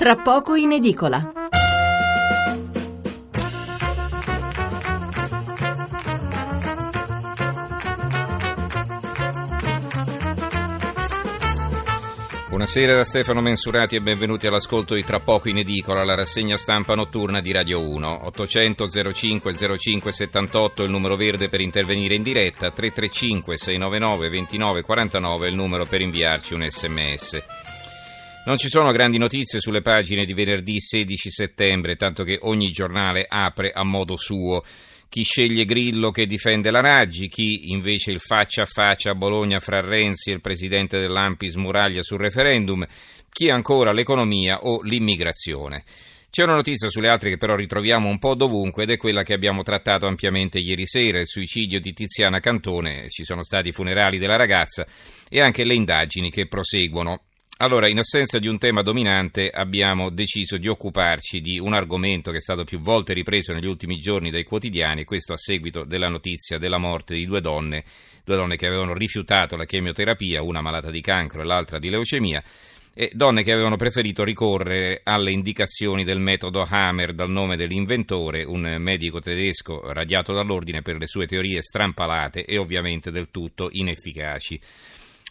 tra poco in edicola. Buonasera da Stefano Mensurati e benvenuti all'ascolto di Tra poco in edicola, la rassegna stampa notturna di Radio 1. 800 05 05 78 il numero verde per intervenire in diretta, 335 699 29 49 il numero per inviarci un sms. Non ci sono grandi notizie sulle pagine di venerdì 16 settembre, tanto che ogni giornale apre a modo suo chi sceglie Grillo che difende la Raggi, chi invece il faccia a faccia a Bologna fra Renzi e il presidente dell'Ampi smuraglia sul referendum, chi ancora l'economia o l'immigrazione. C'è una notizia sulle altre che però ritroviamo un po' dovunque ed è quella che abbiamo trattato ampiamente ieri sera, il suicidio di Tiziana Cantone, ci sono stati i funerali della ragazza e anche le indagini che proseguono. Allora, in assenza di un tema dominante, abbiamo deciso di occuparci di un argomento che è stato più volte ripreso negli ultimi giorni dai quotidiani, questo a seguito della notizia della morte di due donne, due donne che avevano rifiutato la chemioterapia, una malata di cancro e l'altra di leucemia, e donne che avevano preferito ricorrere alle indicazioni del metodo Hammer dal nome dell'inventore, un medico tedesco radiato dall'ordine per le sue teorie strampalate e ovviamente del tutto inefficaci.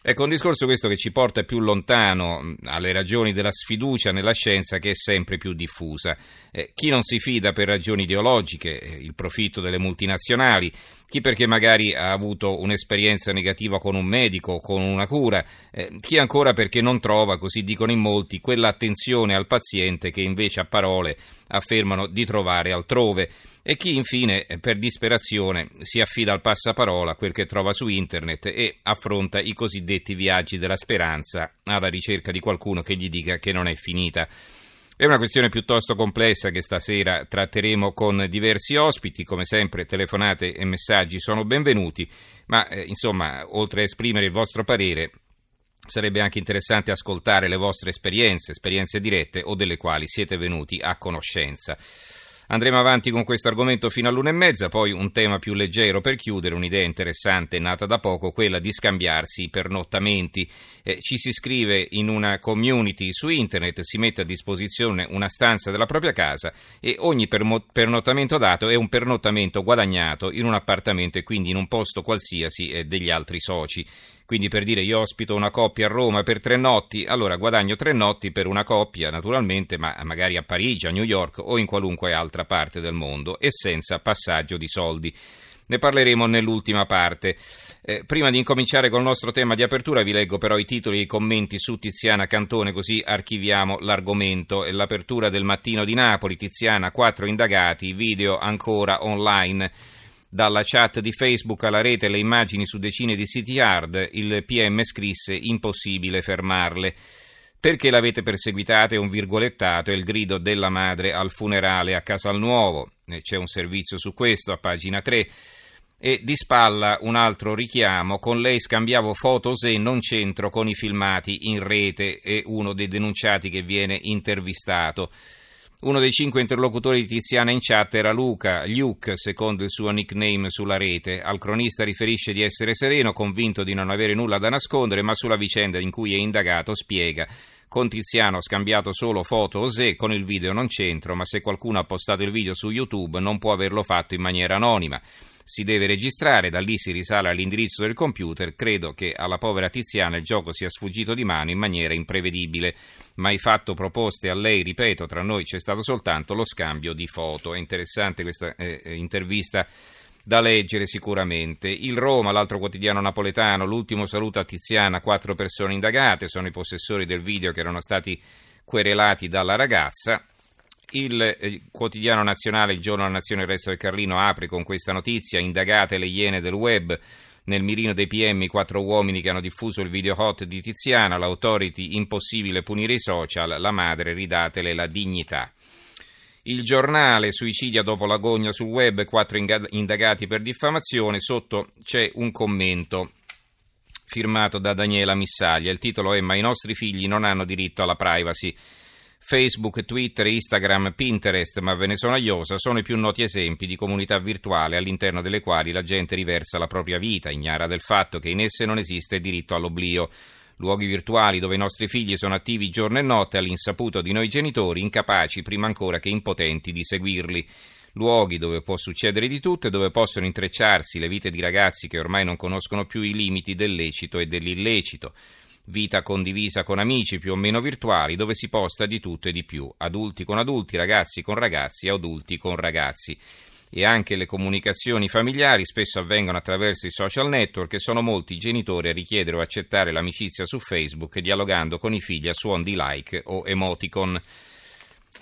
Ecco, un discorso questo che ci porta più lontano alle ragioni della sfiducia nella scienza che è sempre più diffusa. Eh, chi non si fida per ragioni ideologiche, eh, il profitto delle multinazionali, chi perché magari ha avuto un'esperienza negativa con un medico o con una cura, eh, chi ancora perché non trova, così dicono in molti, quell'attenzione al paziente che invece a parole affermano di trovare altrove e chi infine per disperazione si affida al passaparola, quel che trova su internet e affronta i cosiddetti viaggi della speranza alla ricerca di qualcuno che gli dica che non è finita. È una questione piuttosto complessa che stasera tratteremo con diversi ospiti, come sempre telefonate e messaggi sono benvenuti, ma eh, insomma, oltre a esprimere il vostro parere, sarebbe anche interessante ascoltare le vostre esperienze, esperienze dirette o delle quali siete venuti a conoscenza. Andremo avanti con questo argomento fino all'una e mezza, poi un tema più leggero per chiudere, un'idea interessante nata da poco, quella di scambiarsi pernottamenti. Eh, ci si iscrive in una community su internet, si mette a disposizione una stanza della propria casa e ogni permo- pernottamento dato è un pernottamento guadagnato in un appartamento e quindi in un posto qualsiasi eh, degli altri soci. Quindi per dire io ospito una coppia a Roma per tre notti, allora guadagno tre notti per una coppia naturalmente, ma magari a Parigi, a New York o in qualunque altra parte del mondo e senza passaggio di soldi. Ne parleremo nell'ultima parte. Eh, prima di incominciare col nostro tema di apertura vi leggo però i titoli e i commenti su Tiziana Cantone così archiviamo l'argomento. L'apertura del mattino di Napoli, Tiziana, quattro indagati, video ancora online. Dalla chat di Facebook alla rete le immagini su decine di siti hard, il PM scrisse impossibile fermarle. Perché l'avete perseguitate? Un virgolettato è il grido della madre al funerale a Casalnuovo. C'è un servizio su questo a pagina 3. E di spalla un altro richiamo. Con lei scambiavo foto se non c'entro con i filmati in rete e uno dei denunciati che viene intervistato. Uno dei cinque interlocutori di Tiziana in chat era Luca, Luke, secondo il suo nickname sulla rete. Al cronista riferisce di essere sereno, convinto di non avere nulla da nascondere, ma sulla vicenda in cui è indagato spiega. Con Tiziano ho scambiato solo foto o se, con il video non c'entro, ma se qualcuno ha postato il video su YouTube non può averlo fatto in maniera anonima si deve registrare, da lì si risale all'indirizzo del computer, credo che alla povera Tiziana il gioco sia sfuggito di mano in maniera imprevedibile. Mai fatto proposte a lei, ripeto, tra noi c'è stato soltanto lo scambio di foto. È interessante questa eh, eh intervista da leggere sicuramente. Il Roma, l'altro quotidiano napoletano, l'ultimo saluto a Tiziana, quattro persone indagate, sono i possessori del video che erano stati querelati dalla ragazza. Il eh, quotidiano nazionale, il giorno della nazione, il resto del Carlino apre con questa notizia, indagate le iene del web. Nel mirino dei PM quattro uomini che hanno diffuso il video hot di Tiziana, l'autority impossibile punire i social, la madre ridatele la dignità. Il giornale suicidia dopo l'agonia sul web, quattro indagati per diffamazione, sotto c'è un commento firmato da Daniela Missaglia. Il titolo è Ma i nostri figli non hanno diritto alla privacy. Facebook, Twitter, Instagram, Pinterest, ma ve ne sono a iosa, sono i più noti esempi di comunità virtuali all'interno delle quali la gente riversa la propria vita, ignara del fatto che in esse non esiste diritto all'oblio. luoghi virtuali dove i nostri figli sono attivi giorno e notte all'insaputo di noi genitori, incapaci prima ancora che impotenti di seguirli. Luoghi dove può succedere di tutto e dove possono intrecciarsi le vite di ragazzi che ormai non conoscono più i limiti del lecito e dell'illecito. Vita condivisa con amici più o meno virtuali dove si posta di tutto e di più. Adulti con adulti, ragazzi con ragazzi, adulti con ragazzi e anche le comunicazioni familiari spesso avvengono attraverso i social network e sono molti i genitori a richiedere o accettare l'amicizia su Facebook dialogando con i figli a suon di like o emoticon.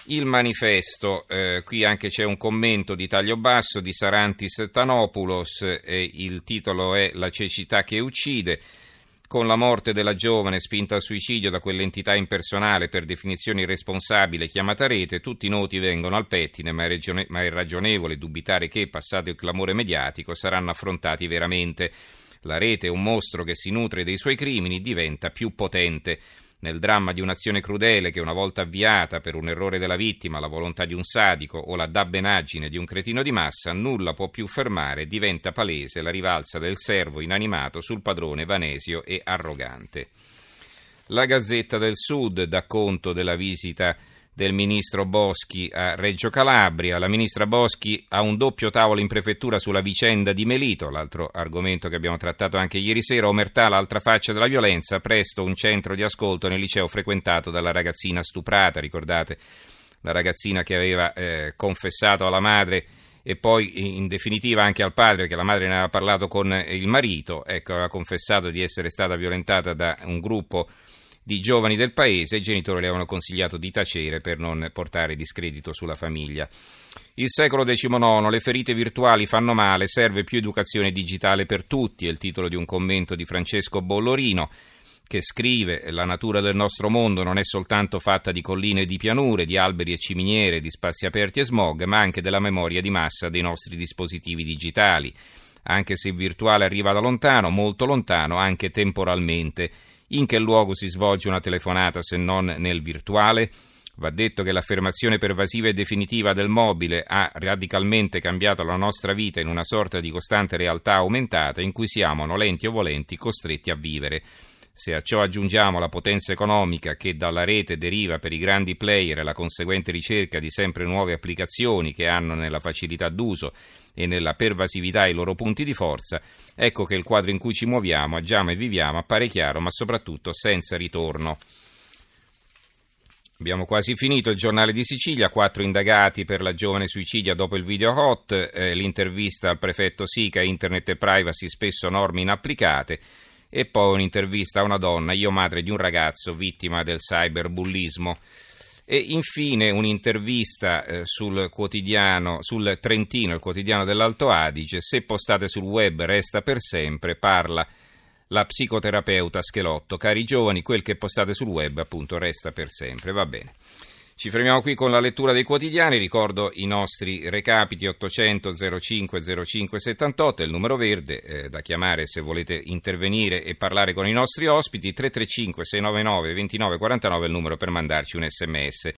Il manifesto, eh, qui anche c'è un commento di taglio basso di Sarantis Tanopoulos, eh, il titolo è La cecità che uccide. Con la morte della giovane spinta al suicidio da quell'entità impersonale per definizione irresponsabile chiamata rete, tutti i noti vengono al pettine, ma è, regione- ma è ragionevole dubitare che, passato il clamore mediatico, saranno affrontati veramente. La rete è un mostro che si nutre dei suoi crimini, diventa più potente. Nel dramma di un'azione crudele che una volta avviata per un errore della vittima, la volontà di un sadico o la dabbenaggine di un cretino di massa, nulla può più fermare, diventa palese la rivalsa del servo inanimato sul padrone vanesio e arrogante. La Gazzetta del Sud dà conto della visita del ministro Boschi a Reggio Calabria. La ministra Boschi ha un doppio tavolo in prefettura sulla vicenda di Melito, l'altro argomento che abbiamo trattato anche ieri sera. Omertà, l'altra faccia della violenza, presto un centro di ascolto nel liceo frequentato dalla ragazzina stuprata, ricordate? La ragazzina che aveva eh, confessato alla madre e poi in definitiva anche al padre, perché la madre ne aveva parlato con il marito, ecco, aveva confessato di essere stata violentata da un gruppo di giovani del paese, i genitori le avevano consigliato di tacere per non portare discredito sulla famiglia. Il secolo XIX, le ferite virtuali fanno male, serve più educazione digitale per tutti, è il titolo di un commento di Francesco Bollorino che scrive la natura del nostro mondo non è soltanto fatta di colline e di pianure, di alberi e ciminiere, di spazi aperti e smog, ma anche della memoria di massa dei nostri dispositivi digitali. Anche se il virtuale arriva da lontano, molto lontano, anche temporalmente. In che luogo si svolge una telefonata se non nel virtuale? Va detto che l'affermazione pervasiva e definitiva del mobile ha radicalmente cambiato la nostra vita in una sorta di costante realtà aumentata in cui siamo, nolenti o volenti, costretti a vivere. Se a ciò aggiungiamo la potenza economica che dalla rete deriva per i grandi player e la conseguente ricerca di sempre nuove applicazioni che hanno nella facilità d'uso e nella pervasività i loro punti di forza, ecco che il quadro in cui ci muoviamo, agiamo e viviamo appare chiaro, ma soprattutto senza ritorno. Abbiamo quasi finito il giornale di Sicilia, quattro indagati per la giovane suicidia dopo il video hot, eh, l'intervista al prefetto Sica, internet e privacy spesso norme inapplicate e poi un'intervista a una donna, io madre di un ragazzo vittima del cyberbullismo. E infine un'intervista eh, sul quotidiano, sul Trentino, il quotidiano dell'Alto Adige, se postate sul web resta per sempre, parla la psicoterapeuta Schelotto. Cari giovani, quel che postate sul web appunto resta per sempre, va bene. Ci fermiamo qui con la lettura dei quotidiani, ricordo i nostri recapiti 800 05 05 78, il numero verde eh, da chiamare se volete intervenire e parlare con i nostri ospiti, 335 699 2949 è il numero per mandarci un sms.